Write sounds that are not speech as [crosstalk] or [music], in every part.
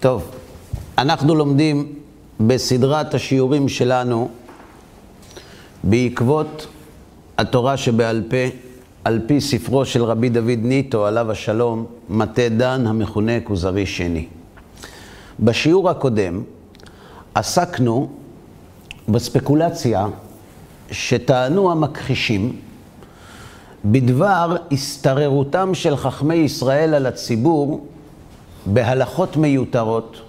טוב, אנחנו לומדים בסדרת השיעורים שלנו בעקבות התורה שבעל פה, על פי ספרו של רבי דוד ניטו, עליו השלום, מטה דן המכונה כוזרי שני. בשיעור הקודם עסקנו בספקולציה שטענו המכחישים בדבר השתררותם של חכמי ישראל על הציבור בהלכות מיותרות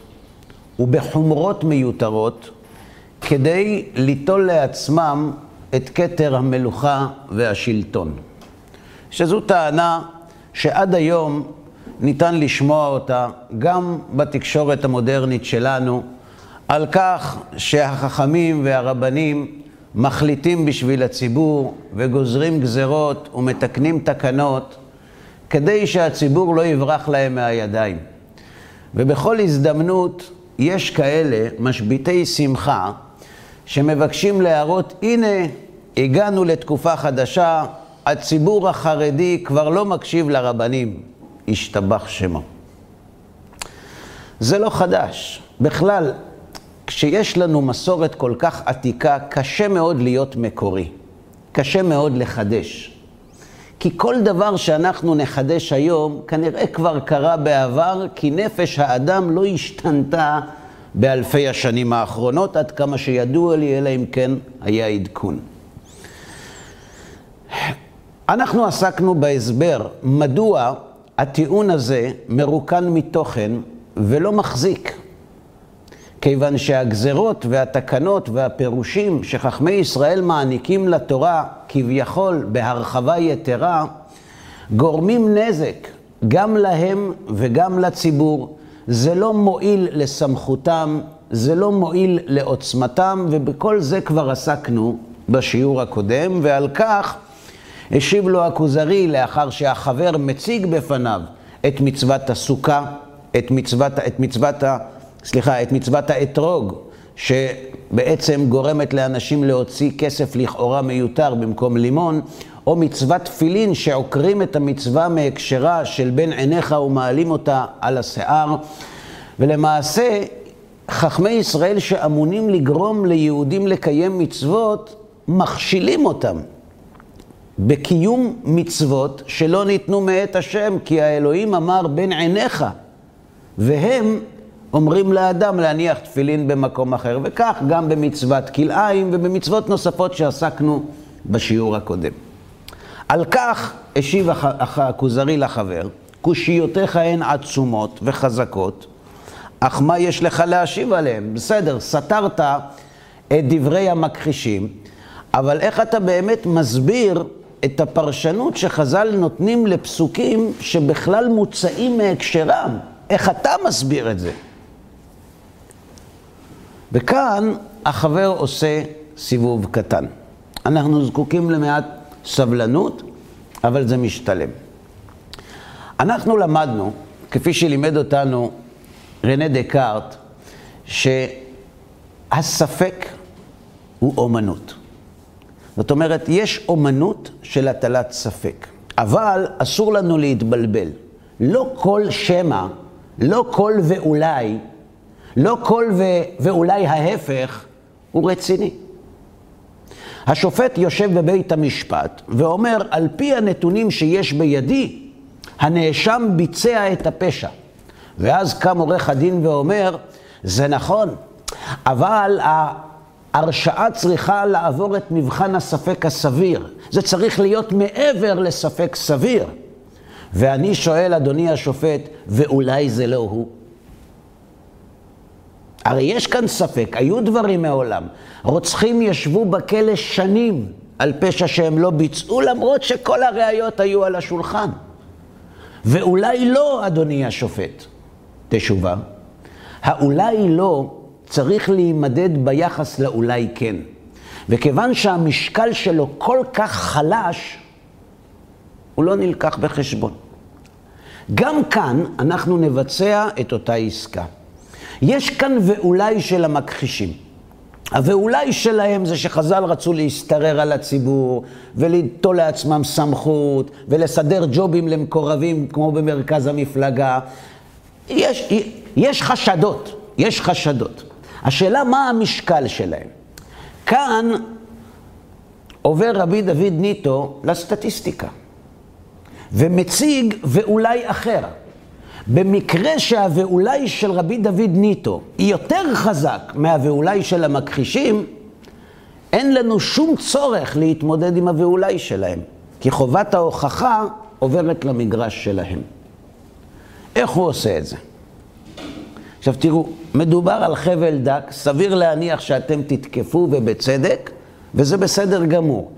ובחומרות מיותרות כדי ליטול לעצמם את כתר המלוכה והשלטון. שזו טענה שעד היום ניתן לשמוע אותה גם בתקשורת המודרנית שלנו, על כך שהחכמים והרבנים מחליטים בשביל הציבור וגוזרים גזרות ומתקנים תקנות כדי שהציבור לא יברח להם מהידיים. ובכל הזדמנות יש כאלה משביתי שמחה שמבקשים להראות, הנה, הגענו לתקופה חדשה, הציבור החרדי כבר לא מקשיב לרבנים, השתבח שמו. זה לא חדש. בכלל, כשיש לנו מסורת כל כך עתיקה, קשה מאוד להיות מקורי. קשה מאוד לחדש. כי כל דבר שאנחנו נחדש היום, כנראה כבר קרה בעבר, כי נפש האדם לא השתנתה באלפי השנים האחרונות, עד כמה שידוע לי, אלא אם כן היה עדכון. אנחנו עסקנו בהסבר מדוע הטיעון הזה מרוקן מתוכן ולא מחזיק. כיוון שהגזרות והתקנות והפירושים שחכמי ישראל מעניקים לתורה, כביכול בהרחבה יתרה, גורמים נזק גם להם וגם לציבור. זה לא מועיל לסמכותם, זה לא מועיל לעוצמתם, ובכל זה כבר עסקנו בשיעור הקודם, ועל כך השיב לו הכוזרי לאחר שהחבר מציג בפניו את מצוות הסוכה, את מצוות, את מצוות ה... סליחה, את מצוות האתרוג, שבעצם גורמת לאנשים להוציא כסף לכאורה מיותר במקום לימון, או מצוות תפילין שעוקרים את המצווה מהקשרה של בין עיניך ומעלים אותה על השיער. ולמעשה, חכמי ישראל שאמונים לגרום ליהודים לקיים מצוות, מכשילים אותם בקיום מצוות שלא ניתנו מאת השם, כי האלוהים אמר בין עיניך, והם אומרים לאדם להניח תפילין במקום אחר, וכך גם במצוות כלאיים ובמצוות נוספות שעסקנו בשיעור הקודם. על כך השיב הכוזרי לחבר, קושיותיך הן עצומות וחזקות, אך מה יש לך להשיב עליהן? בסדר, סתרת את דברי המכחישים, אבל איך אתה באמת מסביר את הפרשנות שחז"ל נותנים לפסוקים שבכלל מוצאים מהקשרם? איך אתה מסביר את זה? וכאן החבר עושה סיבוב קטן. אנחנו זקוקים למעט סבלנות, אבל זה משתלם. אנחנו למדנו, כפי שלימד אותנו רנה דקארט, שהספק הוא אומנות. זאת אומרת, יש אומנות של הטלת ספק, אבל אסור לנו להתבלבל. לא כל שמא, לא כל ואולי, לא כל ו... ואולי ההפך הוא רציני. השופט יושב בבית המשפט ואומר, על פי הנתונים שיש בידי, הנאשם ביצע את הפשע. ואז קם עורך הדין ואומר, זה נכון, אבל ההרשעה צריכה לעבור את מבחן הספק הסביר. זה צריך להיות מעבר לספק סביר. ואני שואל, אדוני השופט, ואולי זה לא הוא? הרי יש כאן ספק, היו דברים מעולם. רוצחים ישבו בכלא שנים על פשע שהם לא ביצעו, למרות שכל הראיות היו על השולחן. ואולי לא, אדוני השופט. תשובה, האולי לא צריך להימדד ביחס לאולי כן. וכיוון שהמשקל שלו כל כך חלש, הוא לא נלקח בחשבון. גם כאן אנחנו נבצע את אותה עסקה. יש כאן ואולי של המכחישים. ה"ואולי" שלהם זה שחז"ל רצו להשתרר על הציבור וליטול לעצמם סמכות ולסדר ג'ובים למקורבים כמו במרכז המפלגה. יש, יש חשדות, יש חשדות. השאלה מה המשקל שלהם. כאן עובר רבי דוד ניטו לסטטיסטיקה, ומציג ואולי אחר. במקרה שהוואולי של רבי דוד ניטו היא יותר חזק מהוואולי של המכחישים, אין לנו שום צורך להתמודד עם הוואולי שלהם, כי חובת ההוכחה עוברת למגרש שלהם. איך הוא עושה את זה? עכשיו תראו, מדובר על חבל דק, סביר להניח שאתם תתקפו ובצדק, וזה בסדר גמור.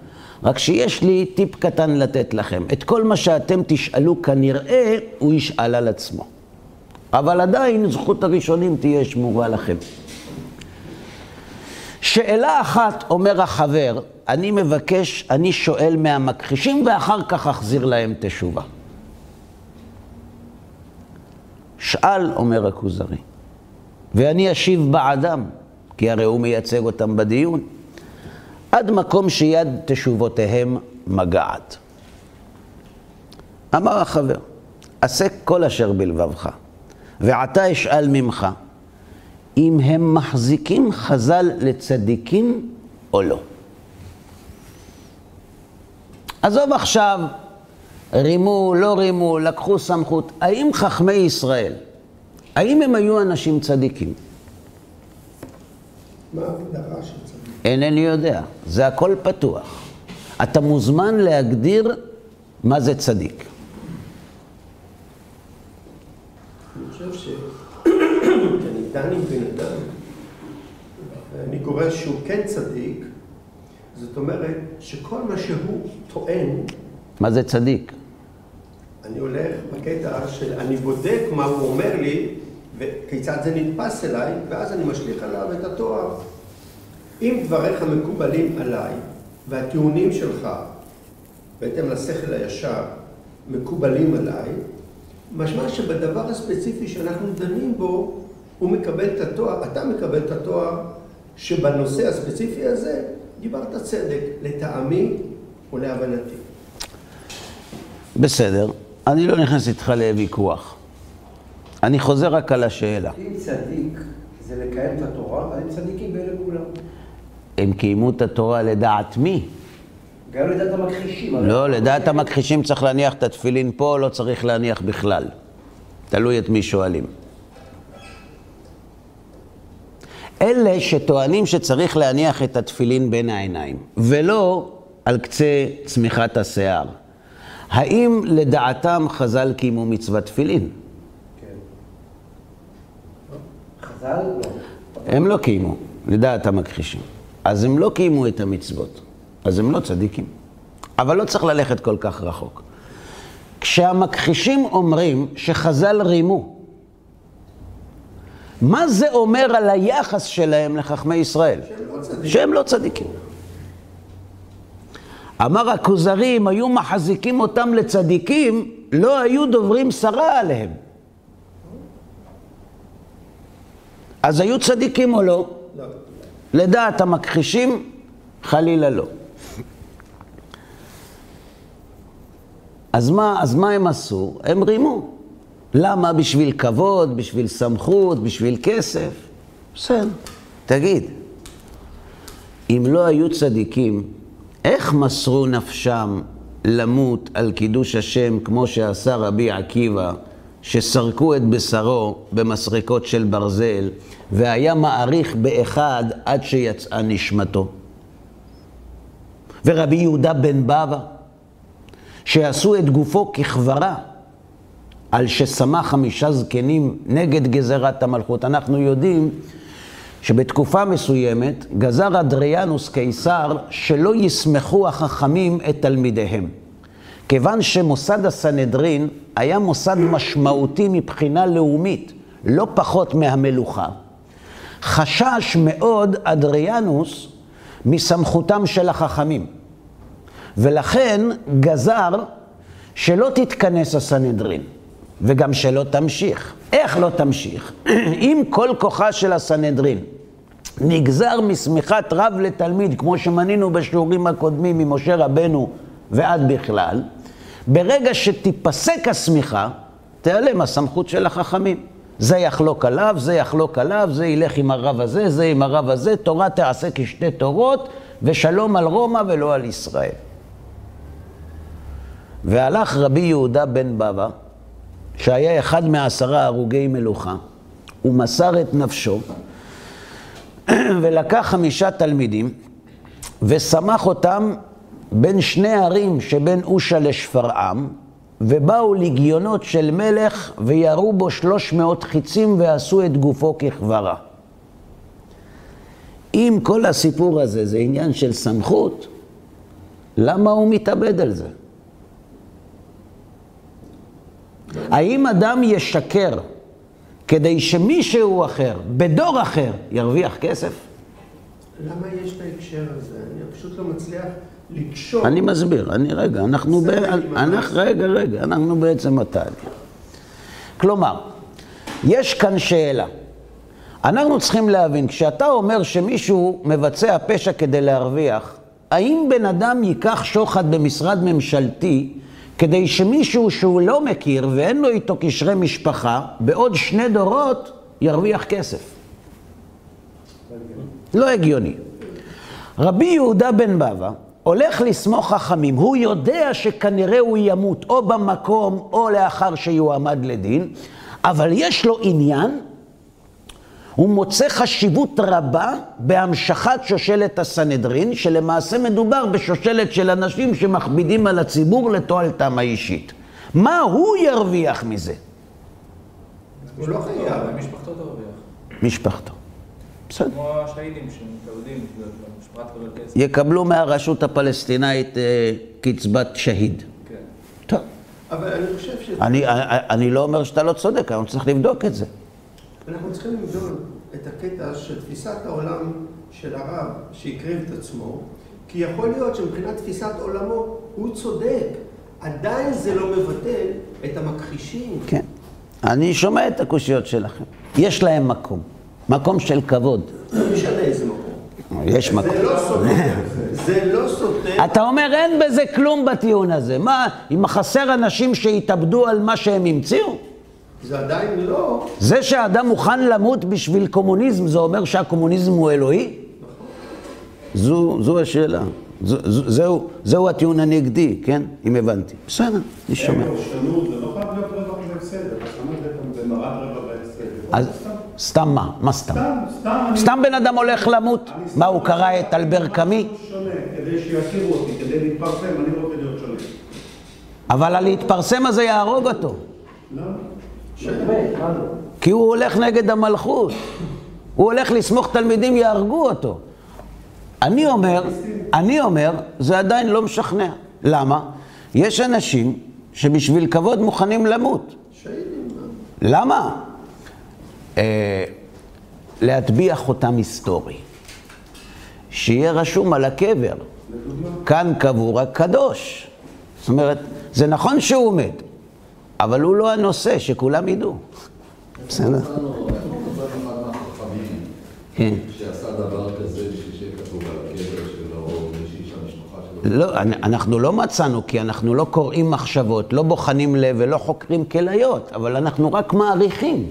רק שיש לי טיפ קטן לתת לכם. את כל מה שאתם תשאלו כנראה, הוא ישאל על עצמו. אבל עדיין זכות הראשונים תהיה שמורה לכם. שאלה אחת, אומר החבר, אני מבקש, אני שואל מהמכחישים ואחר כך אחזיר להם תשובה. שאל, אומר הכוזרי, ואני אשיב בעדם, כי הרי הוא מייצג אותם בדיון. עד מקום שיד תשובותיהם מגעת. אמר החבר, עשה כל אשר בלבבך, ועתה אשאל ממך, אם הם מחזיקים חז"ל לצדיקים או לא. עזוב עכשיו, רימו, לא רימו, לקחו סמכות. האם חכמי ישראל, האם הם היו אנשים צדיקים? מה ההגדרה של צדיק? אינני יודע, זה הכל פתוח. אתה מוזמן להגדיר מה זה צדיק. אני חושב שאני דן עם בן אדם, ואני קורא שהוא כן צדיק, זאת אומרת שכל מה שהוא טוען, מה זה צדיק? אני הולך בקטע של אני בודק מה הוא אומר לי וכיצד זה נתפס אליי, ואז אני משליך עליו את התואר. אם דבריך מקובלים עליי, והטיעונים שלך, בהתאם לשכל הישר, מקובלים עליי, משמע שבדבר הספציפי שאנחנו דנים בו, הוא מקבל את התואר, אתה מקבל את התואר שבנושא הספציפי הזה דיברת צדק, לטעמי ולהבנתי. בסדר, אני לא נכנס איתך לוויכוח. אני חוזר רק על השאלה. אם צדיק זה לקיים את התורה, הם צדיקים באלה כולם. הם קיימו את התורה לדעת מי? גם לדעת המכחישים. לא, לדעת המכחישים צריך להניח את התפילין פה, לא צריך להניח בכלל. תלוי את מי שואלים. אלה שטוענים שצריך להניח את התפילין בין העיניים, ולא על קצה צמיחת השיער. האם לדעתם חז"ל קיימו מצוות תפילין? כן. חז"ל? לא. הם לא קיימו, לדעת המכחישים. אז הם לא קיימו את המצוות, אז הם לא צדיקים. אבל לא צריך ללכת כל כך רחוק. כשהמכחישים אומרים שחז"ל רימו, מה זה אומר על היחס שלהם לחכמי ישראל? שהם לא צדיקים. אמר הכוזרי, אם היו מחזיקים אותם לצדיקים, לא היו דוברים שרה עליהם. אז היו צדיקים או לא? לא. לדעת המכחישים, חלילה לא. אז מה, אז מה הם עשו? הם רימו. למה? בשביל כבוד, בשביל סמכות, בשביל כסף? בסדר. תגיד, אם לא היו צדיקים, איך מסרו נפשם למות על קידוש השם כמו שעשה רבי עקיבא, שסרקו את בשרו במסרקות של ברזל, והיה מעריך באחד עד שיצאה נשמתו? ורבי יהודה בן בבא, שעשו את גופו ככברה, על ששמה חמישה זקנים נגד גזירת המלכות. אנחנו יודעים שבתקופה מסוימת גזר אדריאנוס קיסר שלא יסמכו החכמים את תלמידיהם. כיוון שמוסד הסנהדרין היה מוסד משמעותי מבחינה לאומית, לא פחות מהמלוכה. חשש מאוד אדריאנוס מסמכותם של החכמים, ולכן גזר שלא תתכנס הסנהדרין, וגם שלא תמשיך. איך לא תמשיך? [clears throat] אם כל כוחה של הסנהדרין נגזר משמיכת רב לתלמיד, כמו שמנינו בשיעורים הקודמים ממשה רבנו ועד בכלל, ברגע שתיפסק השמיכה, תיעלם הסמכות של החכמים. זה יחלוק עליו, זה יחלוק עליו, זה ילך עם הרב הזה, זה עם הרב הזה, תורה תעשה כשתי תורות, ושלום על רומא ולא על ישראל. והלך רבי יהודה בן בבא, שהיה אחד מעשרה הרוגי מלוכה, ומסר את נפשו, [clears throat] ולקח חמישה תלמידים, ושמח אותם בין שני ערים שבין אושה לשפרעם, ובאו לגיונות של מלך וירו בו שלוש מאות חיצים ועשו את גופו ככברה. אם כל הסיפור הזה זה עניין של סמכות, למה הוא מתאבד על זה? האם אדם ישקר כדי שמישהו אחר, בדור אחר, ירוויח כסף? למה יש את ההקשר הזה? אני פשוט לא מצליח לקשור. אני מסביר, אני רגע, אנחנו, ב... אנחנו רגע, רגע, אנחנו בעצם התהליך. כלומר, יש כאן שאלה. אנחנו צריכים להבין, כשאתה אומר שמישהו מבצע פשע כדי להרוויח, האם בן אדם ייקח שוחד במשרד ממשלתי כדי שמישהו שהוא לא מכיר ואין לו איתו קשרי משפחה, בעוד שני דורות ירוויח כסף? לא הגיוני. רבי יהודה בן בבא הולך לסמוך חכמים, הוא יודע שכנראה הוא ימות או במקום או לאחר שיועמד לדין, אבל יש לו עניין, הוא מוצא חשיבות רבה בהמשכת שושלת הסנהדרין, שלמעשה מדובר בשושלת של אנשים שמכבידים על הציבור לתועלתם האישית. מה הוא ירוויח מזה? הוא לא חייב. משפחתו תרוויח. משפחתו. בסדר. כמו השהידים שמתאבדים. יקבלו מהרשות הפלסטינאית אה, קצבת שהיד. כן. טוב. אבל אני חושב ש... אני, אני, אני לא אומר שאתה לא צודק, אנחנו צריכים לבדוק את זה. אנחנו צריכים לבדוק את הקטע של תפיסת העולם של הרב שהקריב את עצמו, כי יכול להיות שמבחינת תפיסת עולמו הוא צודק, עדיין זה לא מבטל את המכחישים. כן. אני שומע את הקושיות שלכם. יש להם מקום. מקום של כבוד. לא משנה איזה מקום. יש מקום. זה לא סותר, זה לא סותר. אתה אומר, אין בזה כלום בטיעון הזה. מה, אם חסר אנשים שהתאבדו על מה שהם המציאו? זה עדיין לא. זה שאדם מוכן למות בשביל קומוניזם, זה אומר שהקומוניזם הוא אלוהי? זו, זו השאלה. זו, זו, זהו, זהו הטיעון הנגדי, כן? אם הבנתי. בסדר, אני שומע. פרשנות, זה לא חייב להיות רווח והפסד, הפרשנות זה במראה רווח והפסד. סתם מה? מה סתם? סתם, סתם. סתם בן אדם הולך למות? מה, הוא קרא את אלבר קאמי? כדי שיכירו אותי, כדי להתפרסם, אני רוצה להיות שונה. אבל הלהתפרסם הזה יהרוג אותו. לא? כי הוא הולך נגד המלכות. הוא הולך לסמוך תלמידים, יהרגו אותו. אני אומר, אני אומר, זה עדיין לא משכנע. למה? יש אנשים שבשביל כבוד מוכנים למות. שהידים. למה? אה, להטביע חותם היסטורי. שיהיה רשום על הקבר, כאן קבור הקדוש. זאת אומרת, זה נכון שהוא מת, אבל הוא לא הנושא, שכולם ידעו. בסדר? אחד מהחכמים כן. שעשה דבר כזה בשביל שיהיה כתוב על הקבר שלו, או מישהי שהמשפחה שלו. לא, אנ- אנחנו לא מצאנו, כי אנחנו לא קוראים מחשבות, לא בוחנים לב ולא חוקרים כליות, אבל אנחנו רק מעריכים.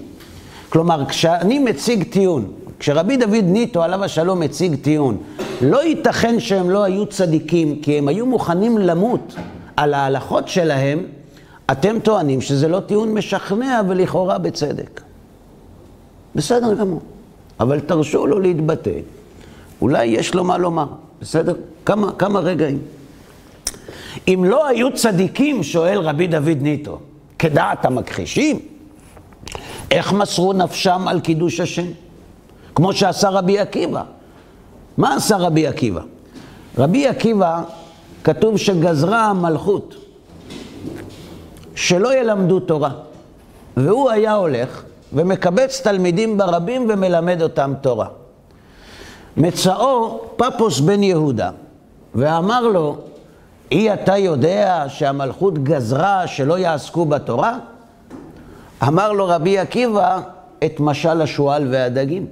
כלומר, כשאני מציג טיעון, כשרבי דוד ניטו, עליו השלום, מציג טיעון, לא ייתכן שהם לא היו צדיקים, כי הם היו מוכנים למות על ההלכות שלהם, אתם טוענים שזה לא טיעון משכנע ולכאורה בצדק. בסדר גמור, אבל תרשו לו להתבטא. אולי יש לו מה לומר, בסדר? כמה, כמה רגעים. אם לא היו צדיקים, שואל רבי דוד ניטו, כדעת המכחישים, איך מסרו נפשם על קידוש השם? כמו שעשה רבי עקיבא. מה עשה רבי עקיבא? רבי עקיבא, כתוב שגזרה המלכות שלא ילמדו תורה. והוא היה הולך ומקבץ תלמידים ברבים ומלמד אותם תורה. מצאו פפוס בן יהודה, ואמר לו, אי אתה יודע שהמלכות גזרה שלא יעסקו בתורה? אמר לו רבי עקיבא את משל השועל והדגים.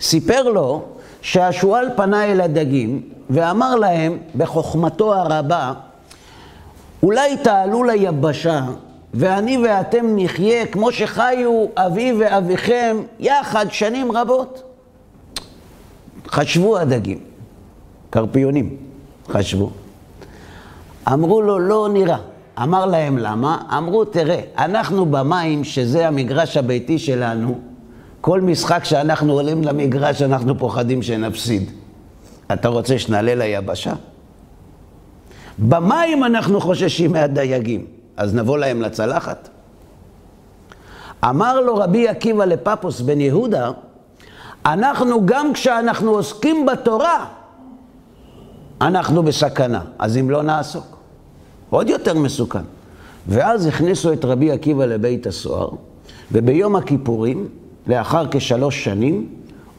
סיפר לו שהשועל פנה אל הדגים ואמר להם בחוכמתו הרבה, אולי תעלו ליבשה ואני ואתם נחיה כמו שחיו אבי ואביכם יחד שנים רבות. חשבו הדגים, קרפיונים, חשבו. אמרו לו, לא נראה. אמר להם למה? אמרו, תראה, אנחנו במים, שזה המגרש הביתי שלנו, כל משחק שאנחנו עולים למגרש, אנחנו פוחדים שנפסיד. אתה רוצה שנעלה ליבשה? במים אנחנו חוששים מהדייגים, אז נבוא להם לצלחת. אמר לו רבי עקיבא לפפוס בן יהודה, אנחנו גם כשאנחנו עוסקים בתורה, אנחנו בסכנה. אז אם לא נעסוק, עוד יותר מסוכן. ואז הכניסו את רבי עקיבא לבית הסוהר, וביום הכיפורים, לאחר כשלוש שנים,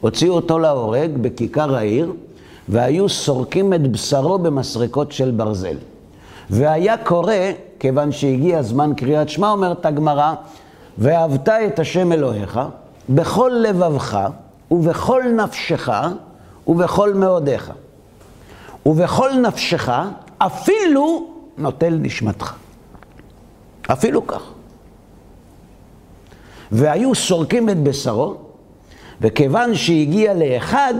הוציאו אותו להורג בכיכר העיר, והיו סורקים את בשרו במסרקות של ברזל. והיה קורא, כיוון שהגיע זמן קריאת שמע, אומרת הגמרא, ואהבת את השם אלוהיך בכל לבבך ובכל נפשך ובכל מאודיך. ובכל נפשך אפילו נוטל נשמתך. אפילו כך. והיו סורקים את בשרו, וכיוון שהגיע לאחד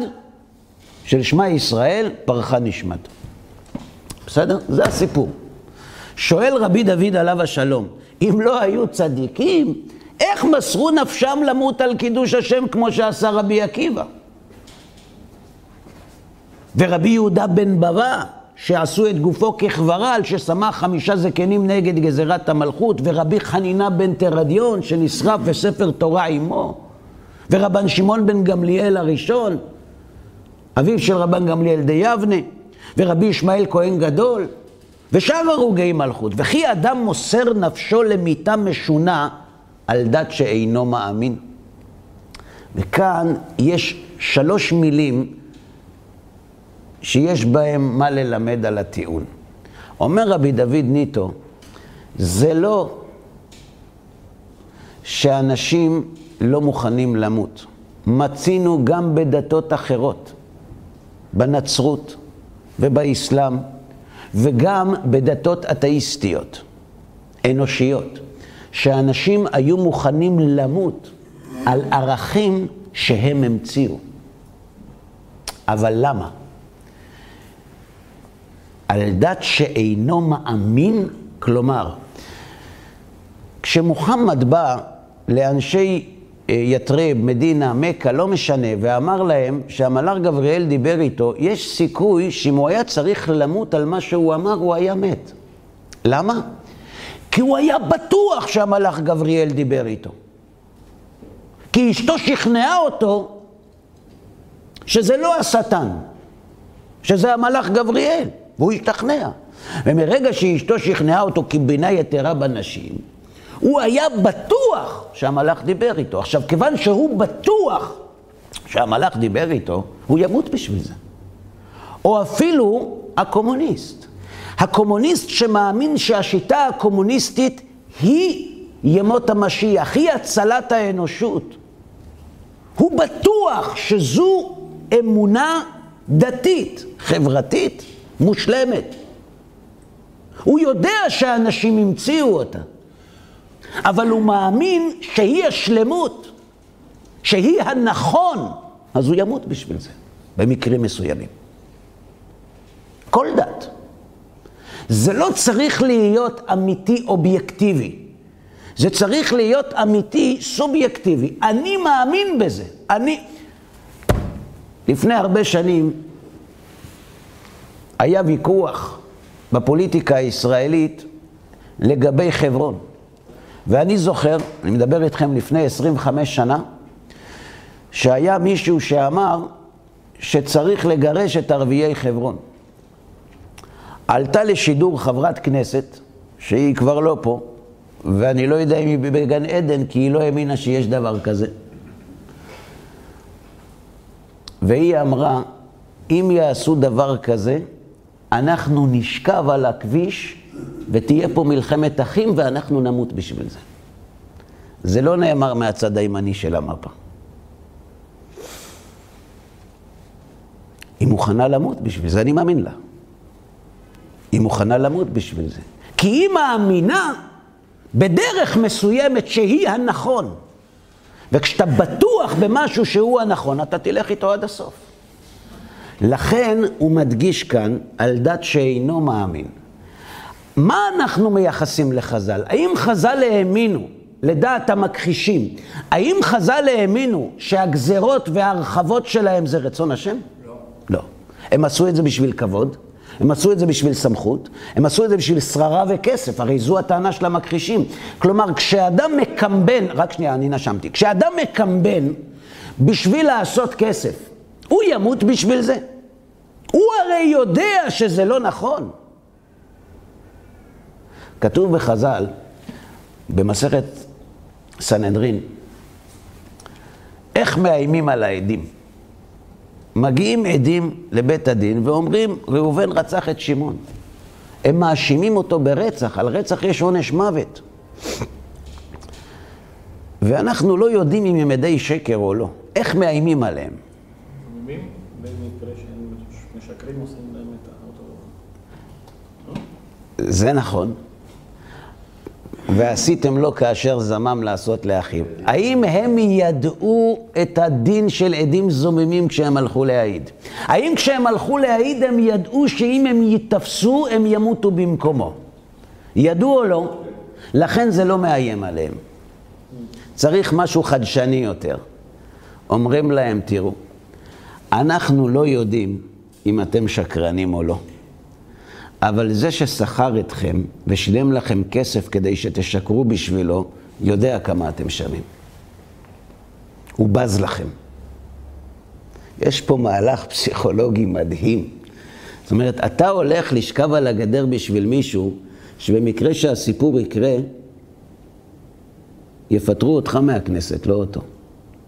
של שמע ישראל, פרחה נשמתו. בסדר? זה הסיפור. שואל רבי דוד עליו השלום, אם לא היו צדיקים, איך מסרו נפשם למות על קידוש השם כמו שעשה רבי עקיבא? ורבי יהודה בן בבא, שעשו את גופו ככברל, ששמח חמישה זקנים נגד גזירת המלכות, ורבי חנינה בן תרדיון, שנשרף וספר תורה עמו, ורבן שמעון בן גמליאל הראשון, אביו של רבן גמליאל די יבנה, ורבי ישמעאל כהן גדול, ושאר הרוגי מלכות. וכי אדם מוסר נפשו למיתה משונה על דת שאינו מאמין. וכאן יש שלוש מילים שיש בהם מה ללמד על הטיעון. אומר רבי דוד ניטו, זה לא שאנשים לא מוכנים למות. מצינו גם בדתות אחרות, בנצרות ובאסלאם, וגם בדתות אתאיסטיות, אנושיות, שאנשים היו מוכנים למות על ערכים שהם המציאו. אבל למה? על דת שאינו מאמין, כלומר, כשמוחמד בא לאנשי אה, יתרב, מדינה, מכה, לא משנה, ואמר להם שהמלאך גבריאל דיבר איתו, יש סיכוי שאם הוא היה צריך למות על מה שהוא אמר, הוא היה מת. למה? כי הוא היה בטוח שהמלאך גבריאל דיבר איתו. כי אשתו שכנעה אותו שזה לא השטן, שזה המלאך גבריאל. והוא השתכנע. ומרגע שאשתו שכנעה אותו כבינה יתרה בנשים, הוא היה בטוח שהמלאך דיבר איתו. עכשיו, כיוון שהוא בטוח שהמלאך דיבר איתו, הוא ימות בשביל זה. או אפילו הקומוניסט. הקומוניסט שמאמין שהשיטה הקומוניסטית היא ימות המשיח, היא הצלת האנושות. הוא בטוח שזו אמונה דתית, חברתית, מושלמת. הוא יודע שאנשים המציאו אותה, אבל הוא מאמין שהיא השלמות, שהיא הנכון, אז הוא ימות בשביל זה, במקרים מסוימים. כל דת. זה לא צריך להיות אמיתי אובייקטיבי, זה צריך להיות אמיתי סובייקטיבי. אני מאמין בזה. אני... לפני הרבה שנים היה ויכוח בפוליטיקה הישראלית לגבי חברון. ואני זוכר, אני מדבר איתכם לפני 25 שנה, שהיה מישהו שאמר שצריך לגרש את ערביי חברון. עלתה לשידור חברת כנסת, שהיא כבר לא פה, ואני לא יודע אם היא בגן עדן, כי היא לא האמינה שיש דבר כזה. והיא אמרה, אם יעשו דבר כזה, אנחנו נשכב על הכביש ותהיה פה מלחמת אחים ואנחנו נמות בשביל זה. זה לא נאמר מהצד הימני של המפה. היא מוכנה למות בשביל זה, אני מאמין לה. היא מוכנה למות בשביל זה. כי היא מאמינה בדרך מסוימת שהיא הנכון. וכשאתה בטוח במשהו שהוא הנכון, אתה תלך איתו עד הסוף. לכן הוא מדגיש כאן על דת שאינו מאמין. מה אנחנו מייחסים לחז"ל? האם חז"ל האמינו, לדעת המכחישים, האם חז"ל האמינו שהגזרות וההרחבות שלהם זה רצון השם? לא. לא. הם עשו את זה בשביל כבוד, הם עשו את זה בשביל סמכות, הם עשו את זה בשביל שררה וכסף, הרי זו הטענה של המכחישים. כלומר, כשאדם מקמבן, רק שנייה, אני נשמתי, כשאדם מקמבן בשביל לעשות כסף, הוא ימות בשביל זה. הוא הרי יודע שזה לא נכון. כתוב בחז"ל, במסכת סנהדרין, איך מאיימים על העדים. מגיעים עדים לבית הדין ואומרים, ראובן רצח את שמעון. הם מאשימים אותו ברצח, על רצח יש עונש מוות. ואנחנו לא יודעים אם הם עדי שקר או לא. איך מאיימים עליהם? תמימים, במקרה שהם משקרים עושים להם את האוטו. זה נכון. ועשיתם לו כאשר זמם לעשות לאחיו. האם הם ידעו את הדין של עדים זוממים כשהם הלכו להעיד? האם כשהם הלכו להעיד הם ידעו שאם הם ייתפסו הם ימותו במקומו? ידעו או לא? לכן זה לא מאיים עליהם. צריך משהו חדשני יותר. אומרים להם, תראו, אנחנו לא יודעים אם אתם שקרנים או לא. אבל זה ששכר אתכם ושילם לכם כסף כדי שתשקרו בשבילו, יודע כמה אתם שווים. הוא בז לכם. יש פה מהלך פסיכולוגי מדהים. זאת אומרת, אתה הולך לשכב על הגדר בשביל מישהו, שבמקרה שהסיפור יקרה, יפטרו אותך מהכנסת, לא אותו.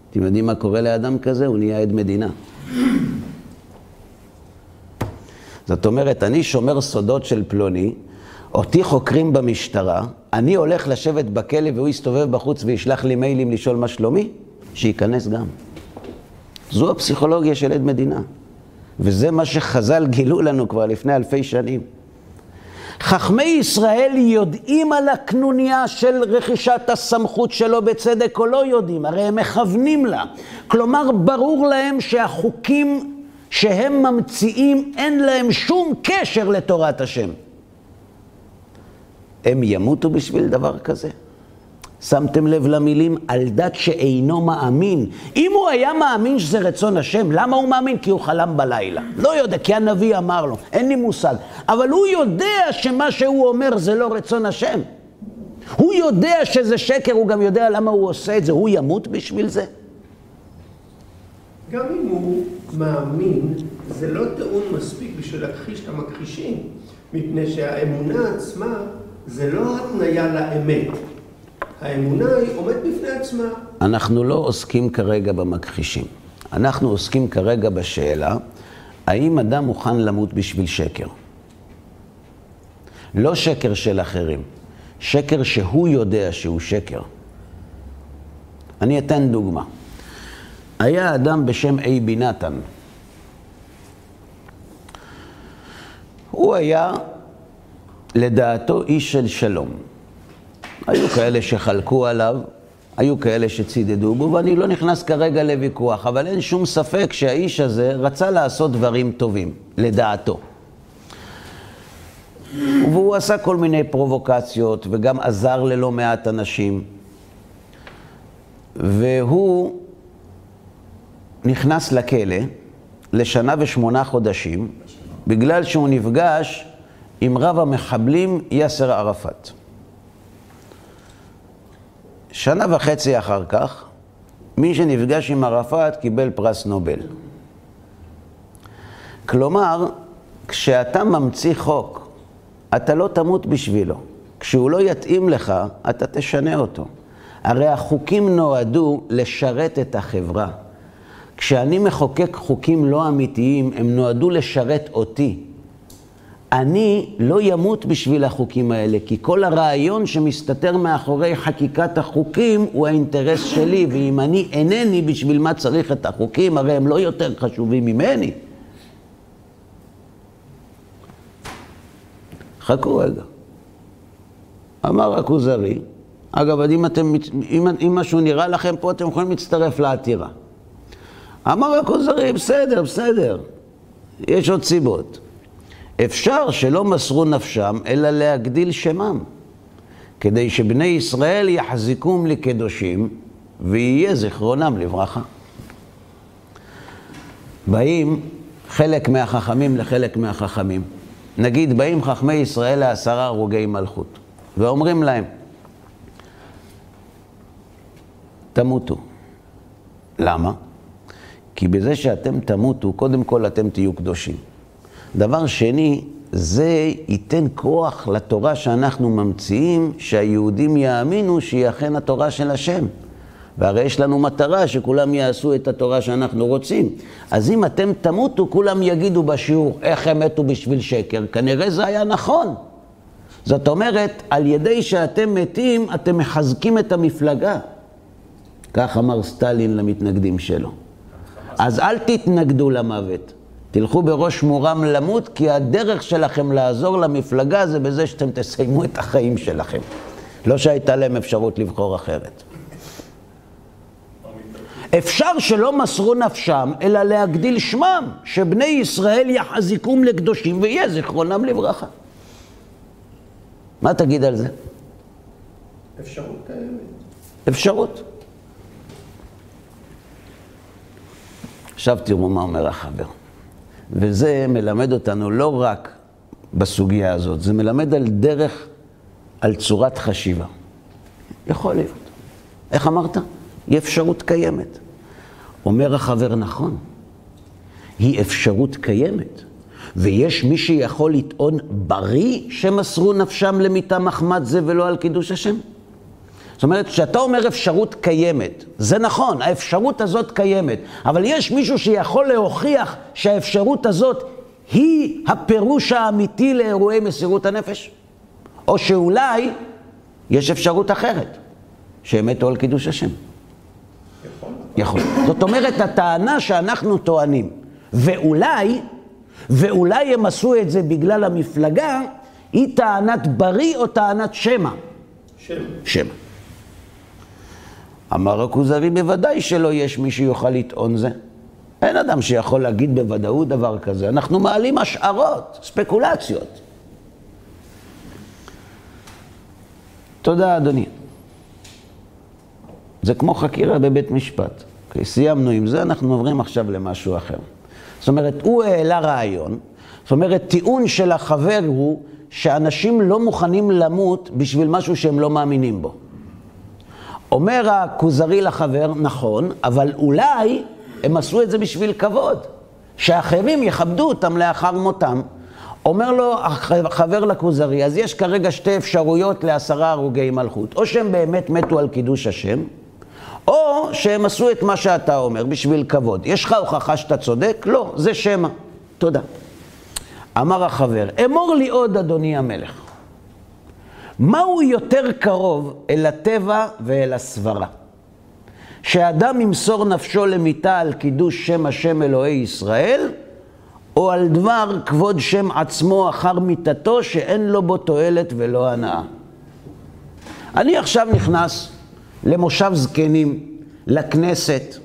אתם יודעים מה קורה לאדם כזה? הוא נהיה עד מדינה. זאת אומרת, אני שומר סודות של פלוני, אותי חוקרים במשטרה, אני הולך לשבת בכלא והוא יסתובב בחוץ וישלח לי מיילים לשאול מה שלומי? שייכנס גם. זו הפסיכולוגיה של עד מדינה. וזה מה שחז"ל גילו לנו כבר לפני אלפי שנים. חכמי ישראל יודעים על הקנוניה של רכישת הסמכות שלו בצדק או לא יודעים, הרי הם מכוונים לה. כלומר, ברור להם שהחוקים שהם ממציאים אין להם שום קשר לתורת השם. הם ימותו בשביל דבר כזה? שמתם לב למילים על דת שאינו מאמין. אם הוא היה מאמין שזה רצון השם, למה הוא מאמין? כי הוא חלם בלילה. לא יודע, כי הנביא אמר לו, אין לי מושג. אבל הוא יודע שמה שהוא אומר זה לא רצון השם. הוא יודע שזה שקר, הוא גם יודע למה הוא עושה את זה. הוא ימות בשביל זה? גם אם הוא מאמין, זה לא טעון מספיק בשביל להכחיש את המכחישים, מפני שהאמונה עצמה זה לא התניה לאמת. האמונה היא עומדת בפני עצמה. אנחנו לא עוסקים כרגע במכחישים. אנחנו עוסקים כרגע בשאלה, האם אדם מוכן למות בשביל שקר? לא שקר של אחרים, שקר שהוא יודע שהוא שקר. אני אתן דוגמה. היה אדם בשם אייבי נתן. הוא היה, לדעתו, איש של שלום. היו כאלה שחלקו עליו, היו כאלה שצידדו בו, ואני לא נכנס כרגע לוויכוח, אבל אין שום ספק שהאיש הזה רצה לעשות דברים טובים, לדעתו. והוא עשה כל מיני פרובוקציות, וגם עזר ללא מעט אנשים. והוא נכנס לכלא לשנה ושמונה חודשים, בגלל שהוא נפגש עם רב המחבלים יאסר ערפאת. שנה וחצי אחר כך, מי שנפגש עם ערפאת קיבל פרס נובל. כלומר, כשאתה ממציא חוק, אתה לא תמות בשבילו. כשהוא לא יתאים לך, אתה תשנה אותו. הרי החוקים נועדו לשרת את החברה. כשאני מחוקק חוקים לא אמיתיים, הם נועדו לשרת אותי. אני לא ימות בשביל החוקים האלה, כי כל הרעיון שמסתתר מאחורי חקיקת החוקים הוא האינטרס שלי, ואם אני אינני, בשביל מה צריך את החוקים? הרי הם לא יותר חשובים ממני. חכו רגע. אמר הכוזרי, אגב, אם, אתם, אם, אם משהו נראה לכם פה, אתם יכולים להצטרף לעתירה. אמר הכוזרי, בסדר, בסדר, יש עוד סיבות. אפשר שלא מסרו נפשם, אלא להגדיל שמם, כדי שבני ישראל יחזיקום לקדושים, ויהיה זיכרונם לברכה. באים חלק מהחכמים לחלק מהחכמים. נגיד, באים חכמי ישראל לעשרה הרוגי מלכות, ואומרים להם, תמותו. למה? כי בזה שאתם תמותו, קודם כל אתם תהיו קדושים. דבר שני, זה ייתן כוח לתורה שאנחנו ממציאים, שהיהודים יאמינו שהיא אכן התורה של השם. והרי יש לנו מטרה שכולם יעשו את התורה שאנחנו רוצים. אז אם אתם תמותו, כולם יגידו בשיעור איך הם מתו בשביל שקר. כנראה זה היה נכון. זאת אומרת, על ידי שאתם מתים, אתם מחזקים את המפלגה. כך אמר סטלין למתנגדים שלו. אז אל תתנגדו למוות. תלכו בראש מורם למות, כי הדרך שלכם לעזור למפלגה זה בזה שאתם תסיימו את החיים שלכם. לא שהייתה להם אפשרות לבחור אחרת. אפשר שלא מסרו נפשם, אלא להגדיל שמם, שבני ישראל יחזיקום לקדושים ויהיה זיכרונם לברכה. מה תגיד על זה? אפשרות קיימת. אפשרות. עכשיו תראו מה אומר החבר. וזה מלמד אותנו לא רק בסוגיה הזאת, זה מלמד על דרך, על צורת חשיבה. יכול להיות. איך אמרת? היא אפשרות קיימת. אומר החבר, נכון, היא אפשרות קיימת. ויש מי שיכול לטעון בריא שמסרו נפשם למיתה מחמד זה ולא על קידוש השם? זאת אומרת, כשאתה אומר אפשרות קיימת, זה נכון, האפשרות הזאת קיימת, אבל יש מישהו שיכול להוכיח שהאפשרות הזאת היא הפירוש האמיתי לאירועי מסירות הנפש? או שאולי יש אפשרות אחרת, שהם מתו על קידוש השם. יכול. זאת אומרת, הטענה שאנחנו טוענים, ואולי, ואולי הם עשו את זה בגלל המפלגה, היא טענת בריא או טענת שמא? שם. שמא. אמר הכוזרי, בוודאי שלא יש מי שיוכל לטעון זה. אין אדם שיכול להגיד בוודאות דבר כזה. אנחנו מעלים השערות, ספקולציות. תודה, אדוני. זה כמו חקירה בבית משפט. אוקיי, סיימנו עם זה, אנחנו עוברים עכשיו למשהו אחר. זאת אומרת, הוא העלה רעיון, זאת אומרת, טיעון של החבר הוא שאנשים לא מוכנים למות בשביל משהו שהם לא מאמינים בו. אומר הכוזרי לחבר, נכון, אבל אולי הם עשו את זה בשביל כבוד, שאחרים יכבדו אותם לאחר מותם. אומר לו החבר לכוזרי, אז יש כרגע שתי אפשרויות לעשרה הרוגי מלכות. או שהם באמת מתו על קידוש השם, או שהם עשו את מה שאתה אומר בשביל כבוד. יש לך הוכחה שאתה צודק? לא, זה שמא. תודה. אמר החבר, אמור לי עוד, אדוני המלך. מהו יותר קרוב אל הטבע ואל הסברה? שאדם ימסור נפשו למיתה על קידוש שם השם אלוהי ישראל, או על דבר כבוד שם עצמו אחר מיתתו, שאין לו בו תועלת ולא הנאה. אני עכשיו נכנס למושב זקנים, לכנסת.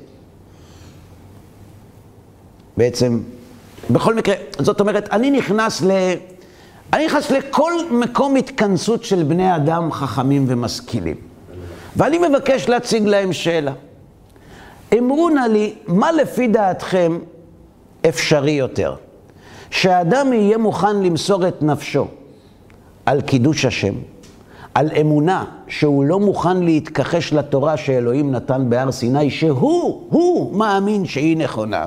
בעצם, בכל מקרה, זאת אומרת, אני נכנס ל... אני נכנס לכל מקום התכנסות של בני אדם חכמים ומשכילים. ואני מבקש להציג להם שאלה. אמרו נא לי, מה לפי דעתכם אפשרי יותר? שהאדם יהיה מוכן למסור את נפשו על קידוש השם, על אמונה שהוא לא מוכן להתכחש לתורה שאלוהים נתן בהר סיני, שהוא, הוא מאמין שהיא נכונה,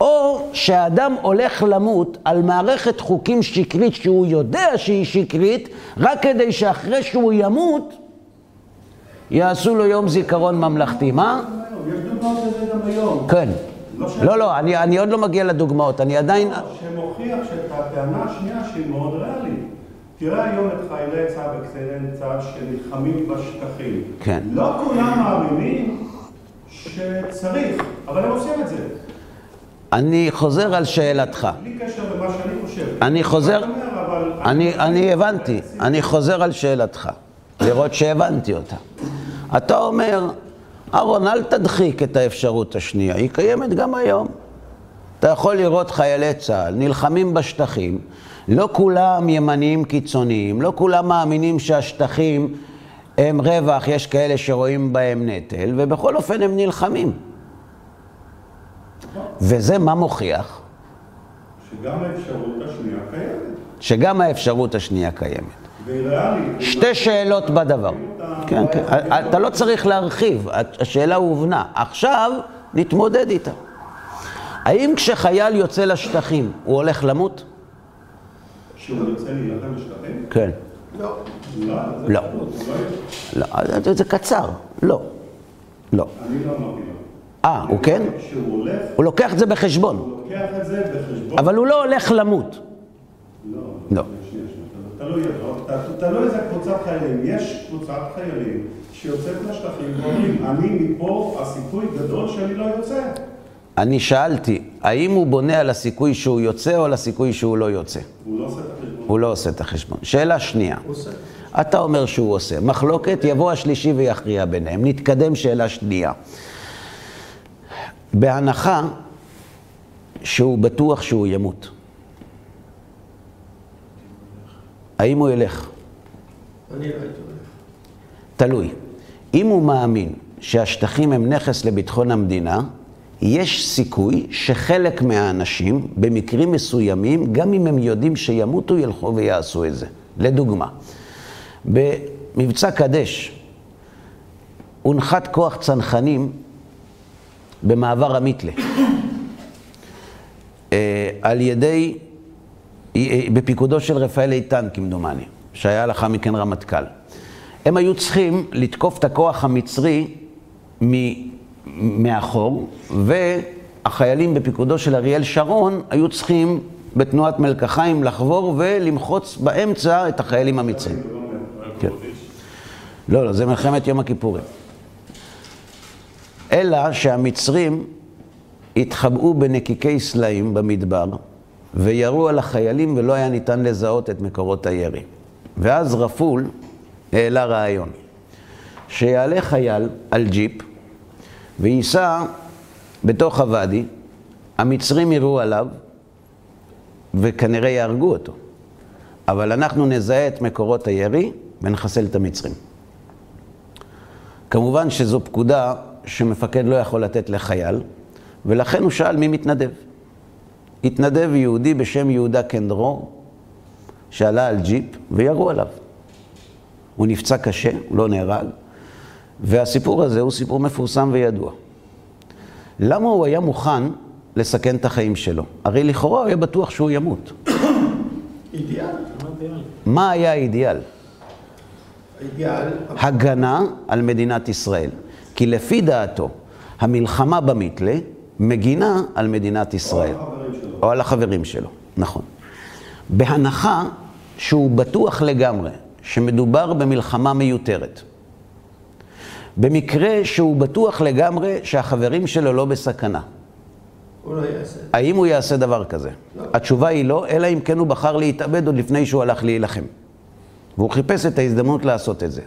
או שהאדם הולך למות על מערכת חוקים שקרית שהוא יודע שהיא שקרית, רק כדי שאחרי שהוא ימות, יעשו לו יום זיכרון ממלכתי. מה? יש דוגמאות לזה גם היום. כן. לא, לא, אני, אני עוד לא מגיע לדוגמאות, אני עדיין... שמוכיח שאת הטענה השנייה שהיא מאוד ריאלית. תראה היום את חיילי צה"ל וקציני צה"ל שנלחמים בשטחים. כן. לא כולם מאמינים שצריך, אבל הם עושים את זה. אני חוזר על שאלתך. בלי קשר למה שאני חושב. אני חוזר, אני אני הבנתי, אני חוזר על שאלתך. לראות שהבנתי אותה. אתה אומר, אהרון, אל תדחיק את האפשרות השנייה, היא קיימת גם היום. אתה יכול לראות חיילי צה"ל נלחמים בשטחים, לא כולם ימניים קיצוניים, לא כולם מאמינים שהשטחים הם רווח, יש כאלה שרואים בהם נטל, ובכל אופן הם נלחמים. וזה מה מוכיח? שגם האפשרות השנייה קיימת. שגם האפשרות השנייה קיימת. שתי שאלות בדבר. כן, כן, אתה לא צריך להרחיב, השאלה הובנה. עכשיו נתמודד איתה. האם כשחייל יוצא לשטחים, הוא הולך למות? שהוא יוצא להילחם בשטחים? כן. לא. לא. לא. לא- לא, זה- זה קצר. לא. לא. אני לא אמרתי לו. אה, הוא כן? הולך, הוא לוקח את זה בחשבון, הוא לוקח את זה בחשבון. אבל הוא לא הולך למות. לא. לא. תלוי, איזה קבוצת חיילים. יש קבוצת חיילים שיוצאת לשטחים ואומרים, אני מפה, הסיכוי גדול שאני לא יוצא. אני שאלתי, האם הוא בונה על הסיכוי שהוא יוצא או על הסיכוי שהוא לא יוצא? הוא לא עושה את החשבון. הוא לא עושה את החשבון. שאלה שנייה, הוא עושה. אתה אומר שהוא עושה. מחלוקת, יבוא השלישי ויכריע ביניהם. נתקדם שאלה שנייה. בהנחה שהוא בטוח שהוא ימות, האם הוא ילך? אני לא הייתי הולך. תלוי. אם הוא מאמין שהשטחים הם נכס לביטחון המדינה, יש סיכוי שחלק מהאנשים, במקרים מסוימים, גם אם הם יודעים שימותו, ילכו ויעשו את זה. לדוגמה, במבצע קדש הונחת כוח צנחנים במעבר המיתלה. אה, על ידי, אה, בפיקודו של רפאל איתן, כמדומני, שהיה לאחר מכן רמטכ"ל. הם היו צריכים לתקוף את הכוח המצרי מ- מאחור, והחיילים בפיקודו של אריאל שרון היו צריכים בתנועת מלקחיים לחבור ולמחוץ באמצע את החיילים המצרים. כן. לא, לא, זה מלחמת יום הכיפורים. אלא שהמצרים התחבאו בנקיקי סלעים במדבר וירו על החיילים ולא היה ניתן לזהות את מקורות הירי. ואז רפול העלה רעיון, שיעלה חייל על ג'יפ וייסע בתוך הוואדי, המצרים יראו עליו וכנראה יהרגו אותו. אבל אנחנו נזהה את מקורות הירי ונחסל את המצרים. כמובן שזו פקודה שמפקד לא יכול לתת לחייל, ולכן הוא שאל מי מתנדב. התנדב יהודי בשם יהודה קנדרור, שעלה על ג'יפ וירו עליו. הוא נפצע קשה, הוא לא נהרג, והסיפור הזה הוא סיפור מפורסם וידוע. למה הוא היה מוכן לסכן את החיים שלו? הרי לכאורה הוא היה בטוח שהוא ימות. אידיאל. מה היה האידיאל? האידיאל, הגנה על מדינת ישראל. כי לפי דעתו, המלחמה במיתלה מגינה על מדינת ישראל. או על החברים שלו, נכון. בהנחה שהוא בטוח לגמרי שמדובר במלחמה מיותרת. במקרה שהוא בטוח לגמרי שהחברים שלו לא בסכנה. הוא לא יעשה. האם הוא יעשה דבר כזה? לא. התשובה היא לא, אלא אם כן הוא בחר להתאבד עוד לפני שהוא הלך להילחם. והוא חיפש את ההזדמנות לעשות את זה.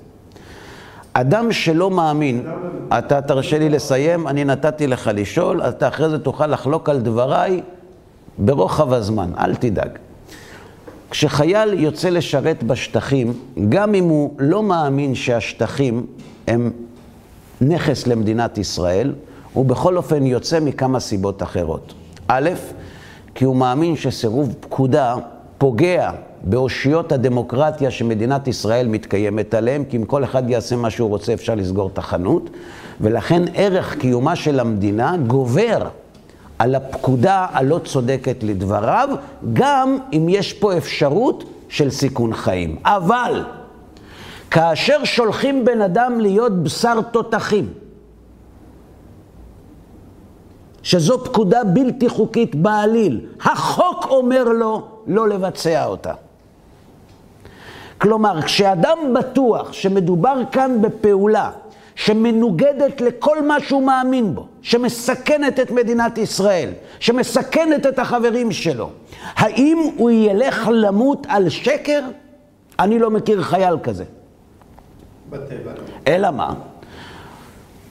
אדם שלא מאמין, אתה תרשה לי לסיים, אני נתתי לך לשאול, אתה אחרי זה תוכל לחלוק על דבריי ברוחב הזמן, אל תדאג. כשחייל יוצא לשרת בשטחים, גם אם הוא לא מאמין שהשטחים הם נכס למדינת ישראל, הוא בכל אופן יוצא מכמה סיבות אחרות. א', כי הוא מאמין שסירוב פקודה פוגע באושיות הדמוקרטיה שמדינת ישראל מתקיימת עליהם, כי אם כל אחד יעשה מה שהוא רוצה אפשר לסגור את החנות, ולכן ערך קיומה של המדינה גובר על הפקודה הלא צודקת לדבריו, גם אם יש פה אפשרות של סיכון חיים. אבל כאשר שולחים בן אדם להיות בשר תותחים, שזו פקודה בלתי חוקית בעליל, החוק אומר לו לא לבצע אותה. כלומר, כשאדם בטוח שמדובר כאן בפעולה שמנוגדת לכל מה שהוא מאמין בו, שמסכנת את מדינת ישראל, שמסכנת את החברים שלו, האם הוא ילך למות על שקר? אני לא מכיר חייל כזה. בטבע. אלא מה?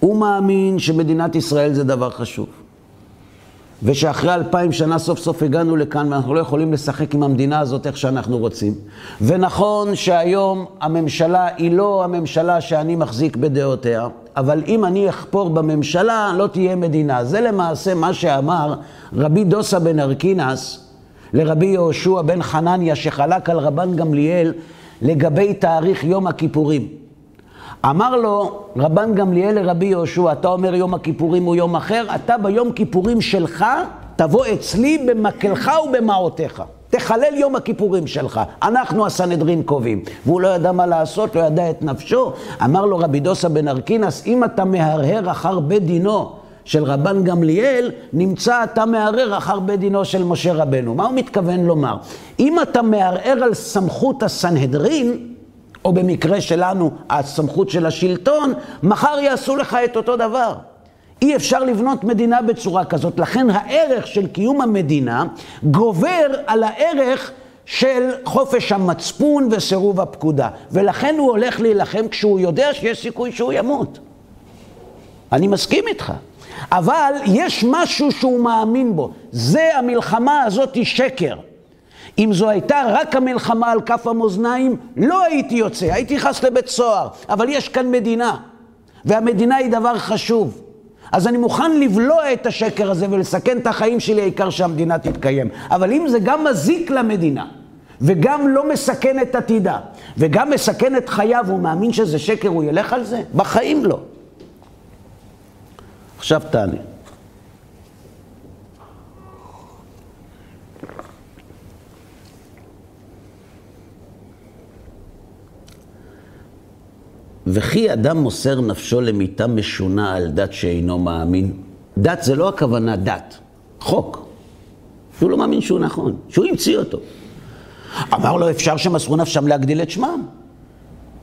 הוא מאמין שמדינת ישראל זה דבר חשוב. ושאחרי אלפיים שנה סוף סוף הגענו לכאן ואנחנו לא יכולים לשחק עם המדינה הזאת איך שאנחנו רוצים. ונכון שהיום הממשלה היא לא הממשלה שאני מחזיק בדעותיה, אבל אם אני אחפור בממשלה לא תהיה מדינה. זה למעשה מה שאמר רבי דוסה בן ארקינס לרבי יהושע בן חנניה שחלק על רבן גמליאל לגבי תאריך יום הכיפורים. אמר לו רבן גמליאל לרבי יהושע, אתה אומר יום הכיפורים הוא יום אחר, אתה ביום כיפורים שלך תבוא אצלי במקלך ובמעותיך. תחלל יום הכיפורים שלך, אנחנו הסנהדרין קובעים. והוא לא ידע מה לעשות, לא ידע את נפשו. אמר לו רבי דוסה בן ארקינס, אם אתה מהרהר אחר בית דינו של רבן גמליאל, נמצא אתה מערער אחר בית דינו של משה רבנו. מה הוא מתכוון לומר? אם אתה מערער על סמכות הסנהדרין, או במקרה שלנו, הסמכות של השלטון, מחר יעשו לך את אותו דבר. אי אפשר לבנות מדינה בצורה כזאת. לכן הערך של קיום המדינה גובר על הערך של חופש המצפון וסירוב הפקודה. ולכן הוא הולך להילחם כשהוא יודע שיש סיכוי שהוא ימות. אני מסכים איתך. אבל יש משהו שהוא מאמין בו. זה, המלחמה הזאת היא שקר. אם זו הייתה רק המלחמה על כף המאזניים, לא הייתי יוצא, הייתי נכנס לבית סוהר. אבל יש כאן מדינה, והמדינה היא דבר חשוב. אז אני מוכן לבלוע את השקר הזה ולסכן את החיים שלי, העיקר שהמדינה תתקיים. אבל אם זה גם מזיק למדינה, וגם לא מסכן את עתידה, וגם מסכן את חייו, הוא מאמין שזה שקר, הוא ילך על זה? בחיים לא. עכשיו תענה. וכי אדם מוסר נפשו למיתה משונה על דת שאינו מאמין. דת זה לא הכוונה דת, חוק. שהוא לא מאמין שהוא נכון, שהוא המציא אותו. אמר לו, אפשר שמסרו נפשם להגדיל את שמם.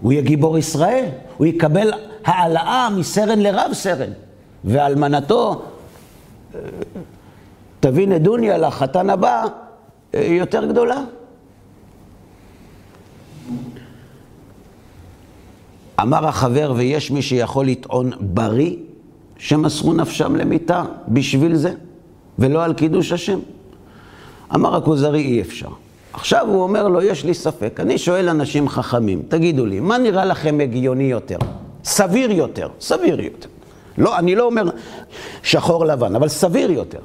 הוא יהיה גיבור ישראל, הוא יקבל העלאה מסרן לרב סרן. ואלמנתו, תביא נדוניה לחתן הבא, יותר גדולה. אמר החבר, ויש מי שיכול לטעון בריא, שמסרו נפשם למיתה בשביל זה, ולא על קידוש השם. אמר הכוזרי, אי אפשר. עכשיו הוא אומר לו, יש לי ספק. אני שואל אנשים חכמים, תגידו לי, מה נראה לכם הגיוני יותר? סביר יותר, סביר יותר. לא, אני לא אומר שחור לבן, אבל סביר יותר.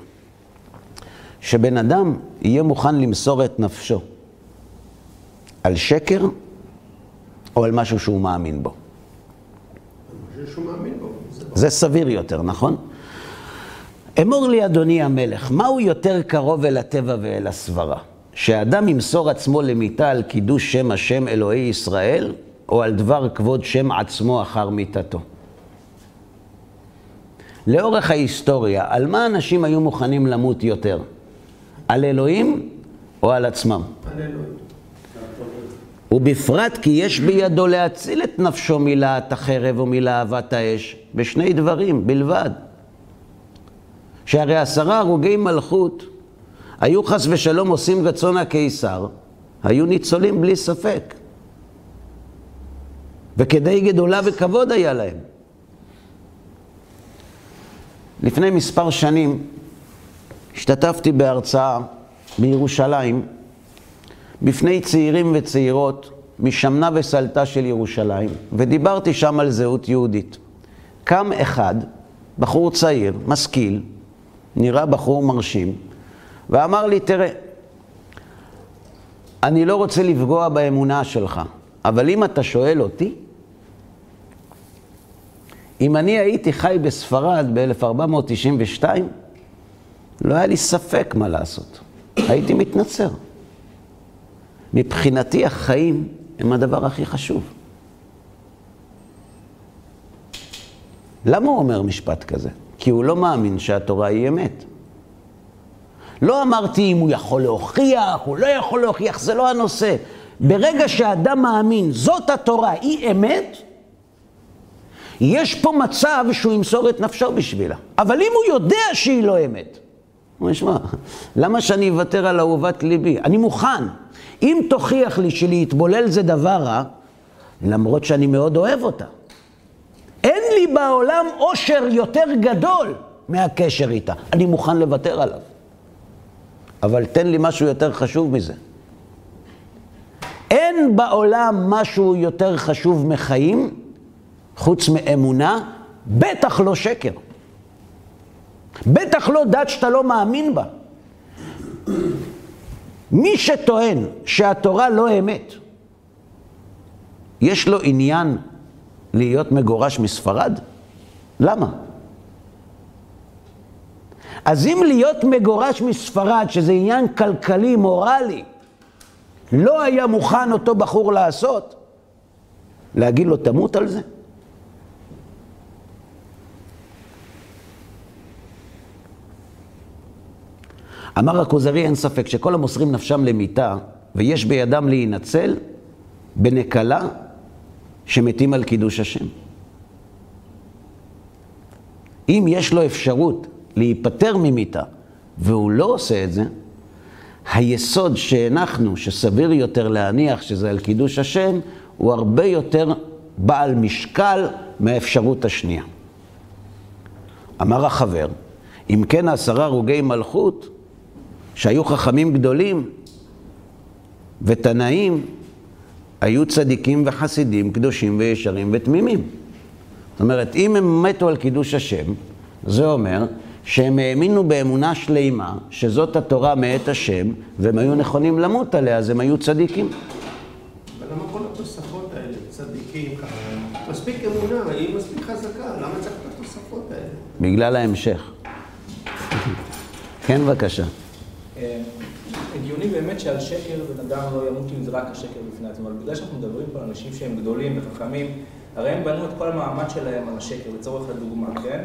שבן אדם יהיה מוכן למסור את נפשו על שקר או על משהו שהוא מאמין בו. שהוא מאמין בו. זה סביר יותר, נכון? אמור לי, אדוני המלך, מהו יותר קרוב אל הטבע ואל הסברה? שאדם ימסור עצמו למיתה על קידוש שם השם אלוהי ישראל, או על דבר כבוד שם עצמו אחר מיתתו? לאורך ההיסטוריה, על מה אנשים היו מוכנים למות יותר? על אלוהים או על עצמם? על אלוהים. ובפרט כי יש בידו להציל את נפשו מלהט החרב ומלהבת האש, בשני דברים בלבד. שהרי עשרה הרוגי מלכות היו חס ושלום עושים רצון הקיסר, היו ניצולים בלי ספק. וכדי גדולה וכבוד היה להם. לפני מספר שנים השתתפתי בהרצאה בירושלים בפני צעירים וצעירות משמנה וסלטה של ירושלים, ודיברתי שם על זהות יהודית. קם אחד, בחור צעיר, משכיל, נראה בחור מרשים, ואמר לי, תראה, אני לא רוצה לפגוע באמונה שלך, אבל אם אתה שואל אותי, אם אני הייתי חי בספרד ב-1492, לא היה לי ספק מה לעשות. הייתי מתנצר. מבחינתי החיים הם הדבר הכי חשוב. למה הוא אומר משפט כזה? כי הוא לא מאמין שהתורה היא אמת. לא אמרתי אם הוא יכול להוכיח, הוא לא יכול להוכיח, זה לא הנושא. ברגע שאדם מאמין, זאת התורה, היא אמת, יש פה מצב שהוא ימסור את נפשו בשבילה. אבל אם הוא יודע שהיא לא אמת, הוא אומר, למה שאני אוותר על אהובת ליבי? אני מוכן. אם תוכיח לי שלהתבולל זה דבר רע, למרות שאני מאוד אוהב אותה. אין לי בעולם אושר יותר גדול מהקשר איתה. אני מוכן לוותר עליו. אבל תן לי משהו יותר חשוב מזה. אין בעולם משהו יותר חשוב מחיים, חוץ מאמונה, בטח לא שקר. בטח לא דת שאתה לא מאמין בה. מי שטוען שהתורה לא אמת, יש לו עניין להיות מגורש מספרד? למה? אז אם להיות מגורש מספרד, שזה עניין כלכלי, מורלי, לא היה מוכן אותו בחור לעשות, להגיד לו, תמות על זה? אמר הכוזרי, אין ספק שכל המוסרים נפשם למיתה, ויש בידם להינצל בנקלה שמתים על קידוש השם. אם יש לו אפשרות להיפטר ממיתה, והוא לא עושה את זה, היסוד שהנחנו, שסביר יותר להניח שזה על קידוש השם, הוא הרבה יותר בעל משקל מהאפשרות השנייה. אמר החבר, אם כן עשרה הרוגי מלכות, שהיו חכמים גדולים ותנאים, היו צדיקים וחסידים, קדושים וישרים ותמימים. זאת אומרת, אם הם מתו על קידוש השם, זה אומר שהם האמינו באמונה שלימה, שזאת התורה מאת השם, והם היו נכונים למות עליה, אז הם היו צדיקים. אבל למה כל התוספות האלה, צדיקים ככה? מספיק אמונה, היא מספיק חזקה, למה צריך את התוספות האלה? בגלל ההמשך. כן, בבקשה. הגיוני באמת שעל שקר בן אדם לא ימות אם זה רק השקר בפני עצמו, אבל בגלל שאנחנו מדברים פה על אנשים שהם גדולים וחכמים, הרי הם בנו את כל המעמד שלהם על השקר, לצורך הדוגמה, כן?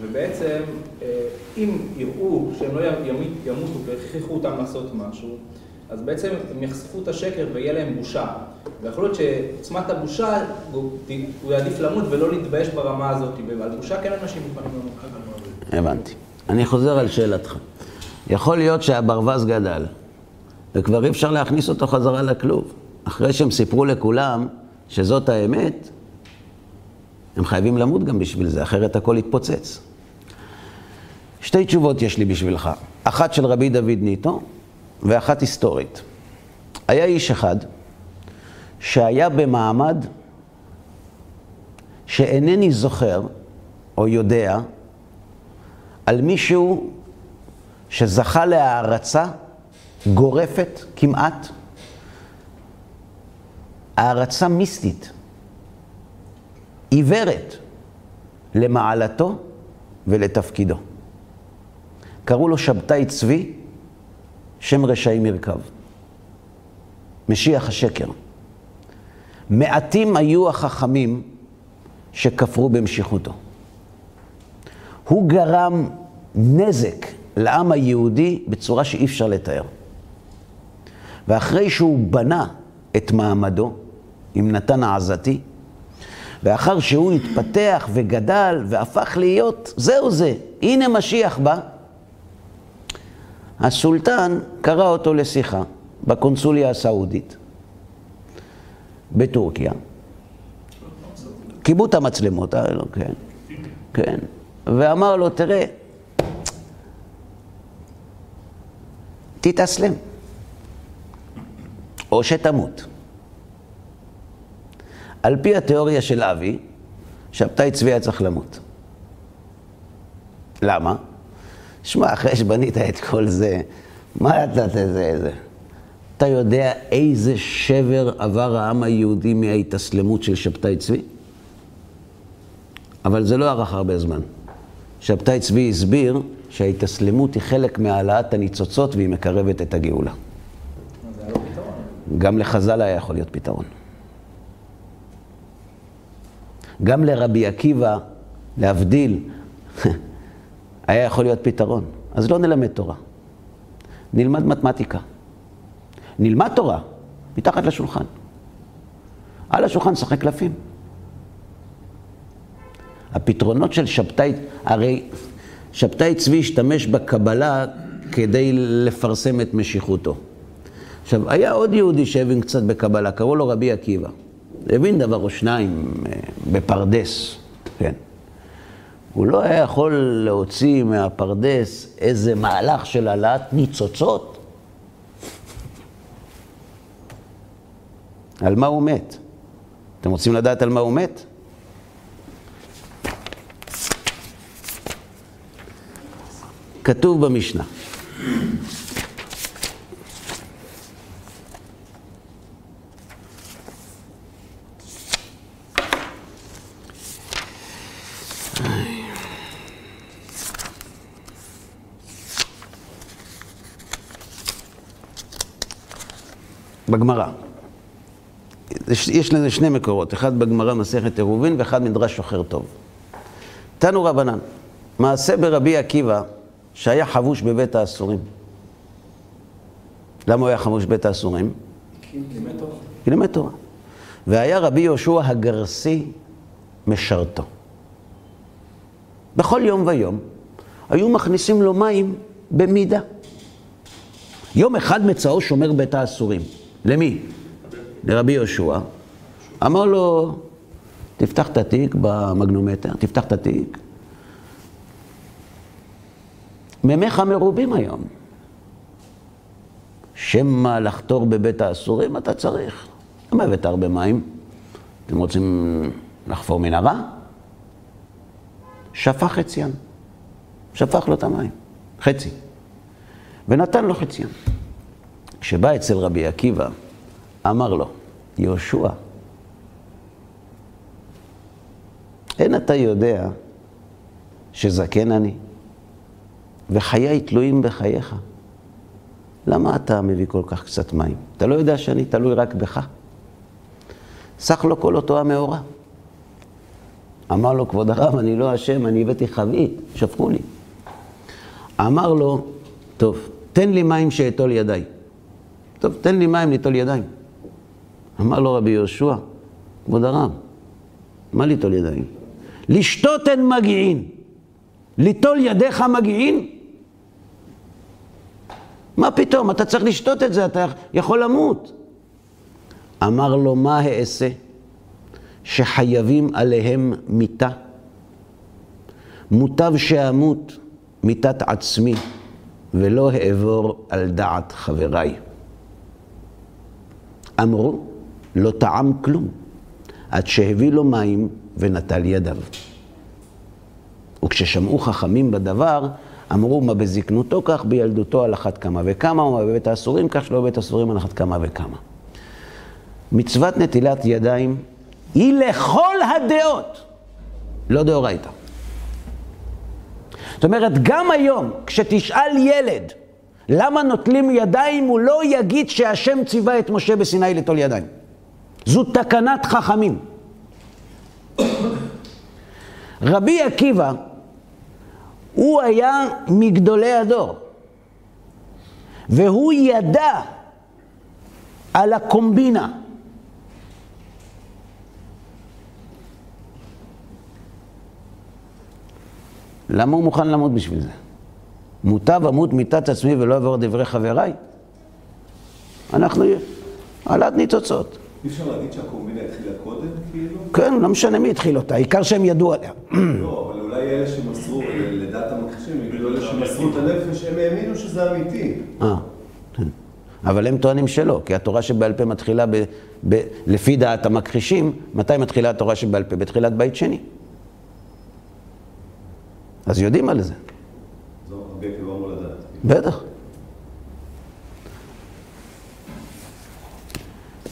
ובעצם, אה, אם יראו שהם לא ימותו והכריחו אותם לעשות משהו, אז בעצם הם יחשפו את השקר ויהיה להם בושה. ויכול להיות שעוצמת הבושה, הוא יעדיף למות ולא להתבייש ברמה הזאת, ועל בושה כן אנשים מוכנים למות. הבנתי. אני חוזר על שאלתך. יכול להיות שהברווז גדל, וכבר אי אפשר להכניס אותו חזרה לכלוב. אחרי שהם סיפרו לכולם שזאת האמת, הם חייבים למות גם בשביל זה, אחרת הכל יתפוצץ. שתי תשובות יש לי בשבילך. אחת של רבי דוד ניטו, ואחת היסטורית. היה איש אחד שהיה במעמד שאינני זוכר או יודע על מישהו שזכה להערצה גורפת כמעט, הערצה מיסטית, עיוורת למעלתו ולתפקידו. קראו לו שבתאי צבי, שם רשעים ירכב. משיח השקר. מעטים היו החכמים שכפרו במשיכותו. הוא גרם נזק לעם היהודי בצורה שאי אפשר לתאר. ואחרי שהוא בנה את מעמדו עם נתן העזתי, ואחר שהוא התפתח וגדל והפך להיות, זהו זה, הנה משיח בא, הסולטן קרא אותו לשיחה בקונסוליה הסעודית בטורקיה. כיבו את המצלמות, אה, לא, כן, כן, ואמר לו, תראה, תתאסלם, או שתמות. על פי התיאוריה של אבי, שבתאי צבי היה צריך למות. למה? שמע, אחרי שבנית את כל זה, מה אתה, זה, זה? אתה יודע איזה שבר עבר העם היהודי מההתאסלמות של שבתאי צבי? אבל זה לא ארך הרבה זמן. שבתאי צבי הסביר שההתאסלמות היא חלק מהעלאת הניצוצות והיא מקרבת את הגאולה. גם לחז"ל היה יכול להיות פתרון. גם לרבי עקיבא, להבדיל, [laughs] היה יכול להיות פתרון. אז לא נלמד תורה. נלמד מתמטיקה. נלמד תורה, מתחת לשולחן. על השולחן שחק קלפים. הפתרונות של שבתאי, הרי שבתאי צבי השתמש בקבלה כדי לפרסם את משיחותו. עכשיו, היה עוד יהודי שהבין קצת בקבלה, קראו לו רבי עקיבא. הבין דבר או שניים אה, בפרדס, כן. הוא לא היה יכול להוציא מהפרדס איזה מהלך של העלאת ניצוצות. על מה הוא מת? אתם רוצים לדעת על מה הוא מת? כתוב במשנה. בגמרא. יש יש לזה שני מקורות, אחד בגמרא מסכת עירובין ואחד מדרש שוחר טוב. תנו רבנן, מעשה ברבי עקיבא שהיה חבוש בבית האסורים. למה הוא היה חבוש בבית האסורים? לימד תורה. כי לימד תורה. והיה רבי יהושע הגרסי משרתו. בכל יום ויום היו מכניסים לו מים במידה. יום אחד מצאו שומר בית האסורים. למי? לרבי יהושע. אמר לו, תפתח את התיק במגנומטר, תפתח את התיק. מימיך מרובים היום. שמא לחתור בבית האסורים אתה צריך. למה הבאת הרבה מים? אתם רוצים לחפור מנהרה? שפך חציין. שפך לו את המים, חצי. ונתן לו חציין. כשבא אצל רבי עקיבא, אמר לו, יהושע, אין אתה יודע שזקן אני, וחיי תלויים בחייך. למה אתה מביא כל כך קצת מים? אתה לא יודע שאני תלוי רק בך? סך לו כל אותו המאורע. אמר לו, כבוד הרב, אני לא אשם, אני הבאתי חבית, שפכו לי. אמר לו, טוב, תן לי מים שאטול ידיי. טוב, תן לי מים ליטול ידיים. אמר לו רבי יהושע, כבוד הרב, מה ליטול ידיים? לשתות אין מגיעין, ליטול ידיך מגיעין? מה פתאום, אתה צריך לשתות את זה, אתה יכול למות. אמר לו, מה אעשה? שחייבים עליהם מיתה. מוטב שאמות מיתת עצמי, ולא אעבור על דעת חבריי. אמרו, לא טעם כלום, עד שהביא לו מים ונטל ידיו. וכששמעו חכמים בדבר, אמרו, מה בזקנותו כך, בילדותו על אחת כמה וכמה, ומה בבית האסורים כך, שלא בבית האסורים על אחת כמה וכמה. מצוות נטילת ידיים היא לכל הדעות, לא דאורייתא. זאת אומרת, גם היום, כשתשאל ילד, למה נוטלים ידיים? הוא לא יגיד שהשם ציווה את משה בסיני ליטול ידיים. זו תקנת חכמים. רבי עקיבא, הוא היה מגדולי הדור, והוא ידע על הקומבינה. למה הוא מוכן למות בשביל זה? מוטב אמות מיתת עצמי ולא אעבור דברי חבריי? אנחנו העלאת ניצוצות. אי אפשר להגיד שהקומבינה התחילה קודם, כאילו? כן, לא משנה מי התחיל אותה, העיקר שהם ידעו עליה. לא, אבל אולי אלה שמסרו, לדעת המכחישים, יגידו אלה שמסרו את הנפש, הם האמינו שזה אמיתי. אה, כן. אבל הם טוענים שלא, כי התורה שבעל פה מתחילה, ב, ב, לפי דעת המכחישים, מתי מתחילה התורה שבעל פה? בתחילת בית שני. אז יודעים על זה. זו רבי עקיבא אמור לדעת. בטח.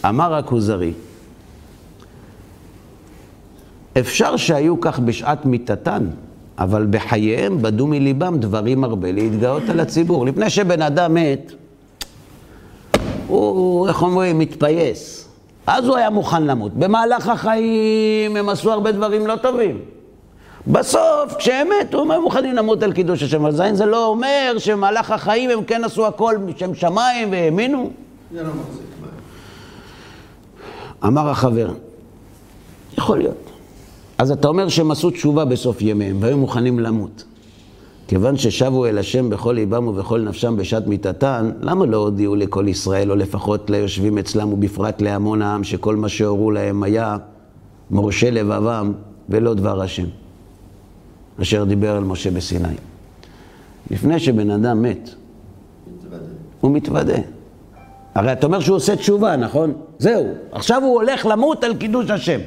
אמר הכוזרי, אפשר שהיו כך בשעת מיתתן, אבל בחייהם בדו מליבם דברים הרבה להתגאות על הציבור. לפני שבן אדם מת, הוא, איך אומרים, מתפייס. אז הוא היה מוכן למות. במהלך החיים הם עשו הרבה דברים לא טובים. בסוף, כשהם מתו, הם היו מוכנים למות על קידוש השם. אבל זין זה לא אומר שבמהלך החיים הם כן עשו הכל שם שמיים והאמינו. זה לא מחזיק. אמר החבר, יכול להיות. אז אתה אומר שהם עשו תשובה בסוף ימיהם והיו מוכנים למות. כיוון ששבו אל השם בכל ליבם ובכל נפשם בשעת מיתתן, למה לא הודיעו לכל ישראל, או לפחות ליושבים אצלם, ובפרט להמון העם, שכל מה שהורו להם היה מורשה לבבם ולא דבר השם, אשר דיבר על משה בסיני. לפני שבן אדם מת, הוא מתוודה. הרי אתה אומר שהוא עושה תשובה, נכון? זהו, עכשיו הוא הולך למות על קידוש השם.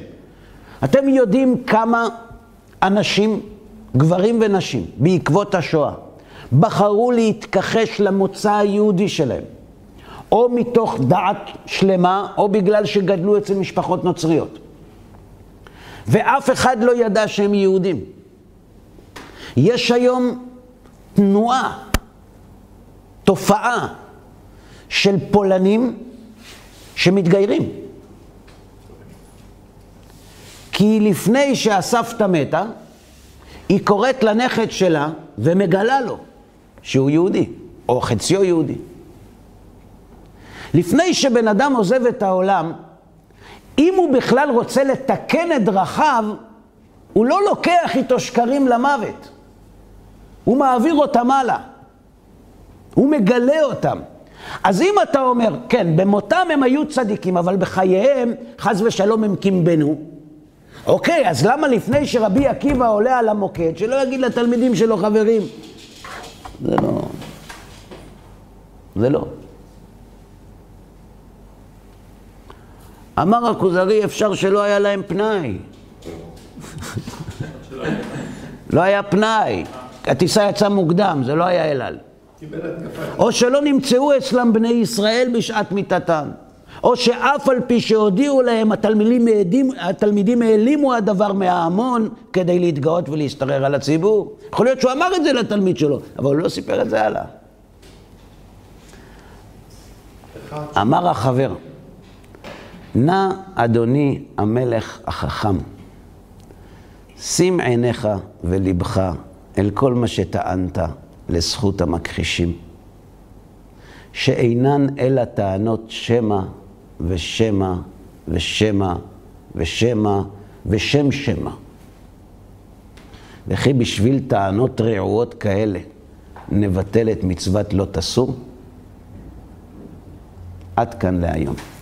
אתם יודעים כמה אנשים, גברים ונשים, בעקבות השואה, בחרו להתכחש למוצא היהודי שלהם, או מתוך דעת שלמה, או בגלל שגדלו אצל משפחות נוצריות. ואף אחד לא ידע שהם יהודים. יש היום תנועה, תופעה של פולנים שמתגיירים. כי לפני שהסבתא מתה, היא קוראת לנכד שלה ומגלה לו שהוא יהודי, או חציו יהודי. לפני שבן אדם עוזב את העולם, אם הוא בכלל רוצה לתקן את דרכיו, הוא לא לוקח איתו שקרים למוות. הוא מעביר אותם הלאה. הוא מגלה אותם. אז אם אתה אומר, כן, במותם הם היו צדיקים, אבל בחייהם, חס ושלום, הם קימבנו, אוקיי, אז למה לפני שרבי עקיבא עולה על המוקד, שלא יגיד לתלמידים שלו, חברים? זה לא... זה לא. אמר הכוזרי, אפשר שלא היה להם פנאי. [laughs] לא היה פנאי. הטיסה יצאה מוקדם, זה לא היה אלעל. או שלא נמצאו אצלם בני ישראל בשעת מיתתן. או שאף על פי שהודיעו להם, התלמידים, העדים, התלמידים העלימו הדבר מההמון כדי להתגאות ולהשתרר על הציבור. יכול להיות שהוא אמר את זה לתלמיד שלו, אבל הוא לא סיפר את זה הלאה. אמר החבר, נא אדוני המלך החכם, שים עיניך ולבך אל כל מה שטענת לזכות המכחישים, שאינן אלא טענות שמא ושמא ושמא ושמא ושם שמא. וכי בשביל טענות רעועות כאלה נבטל את מצוות לא תסור? עד כאן להיום.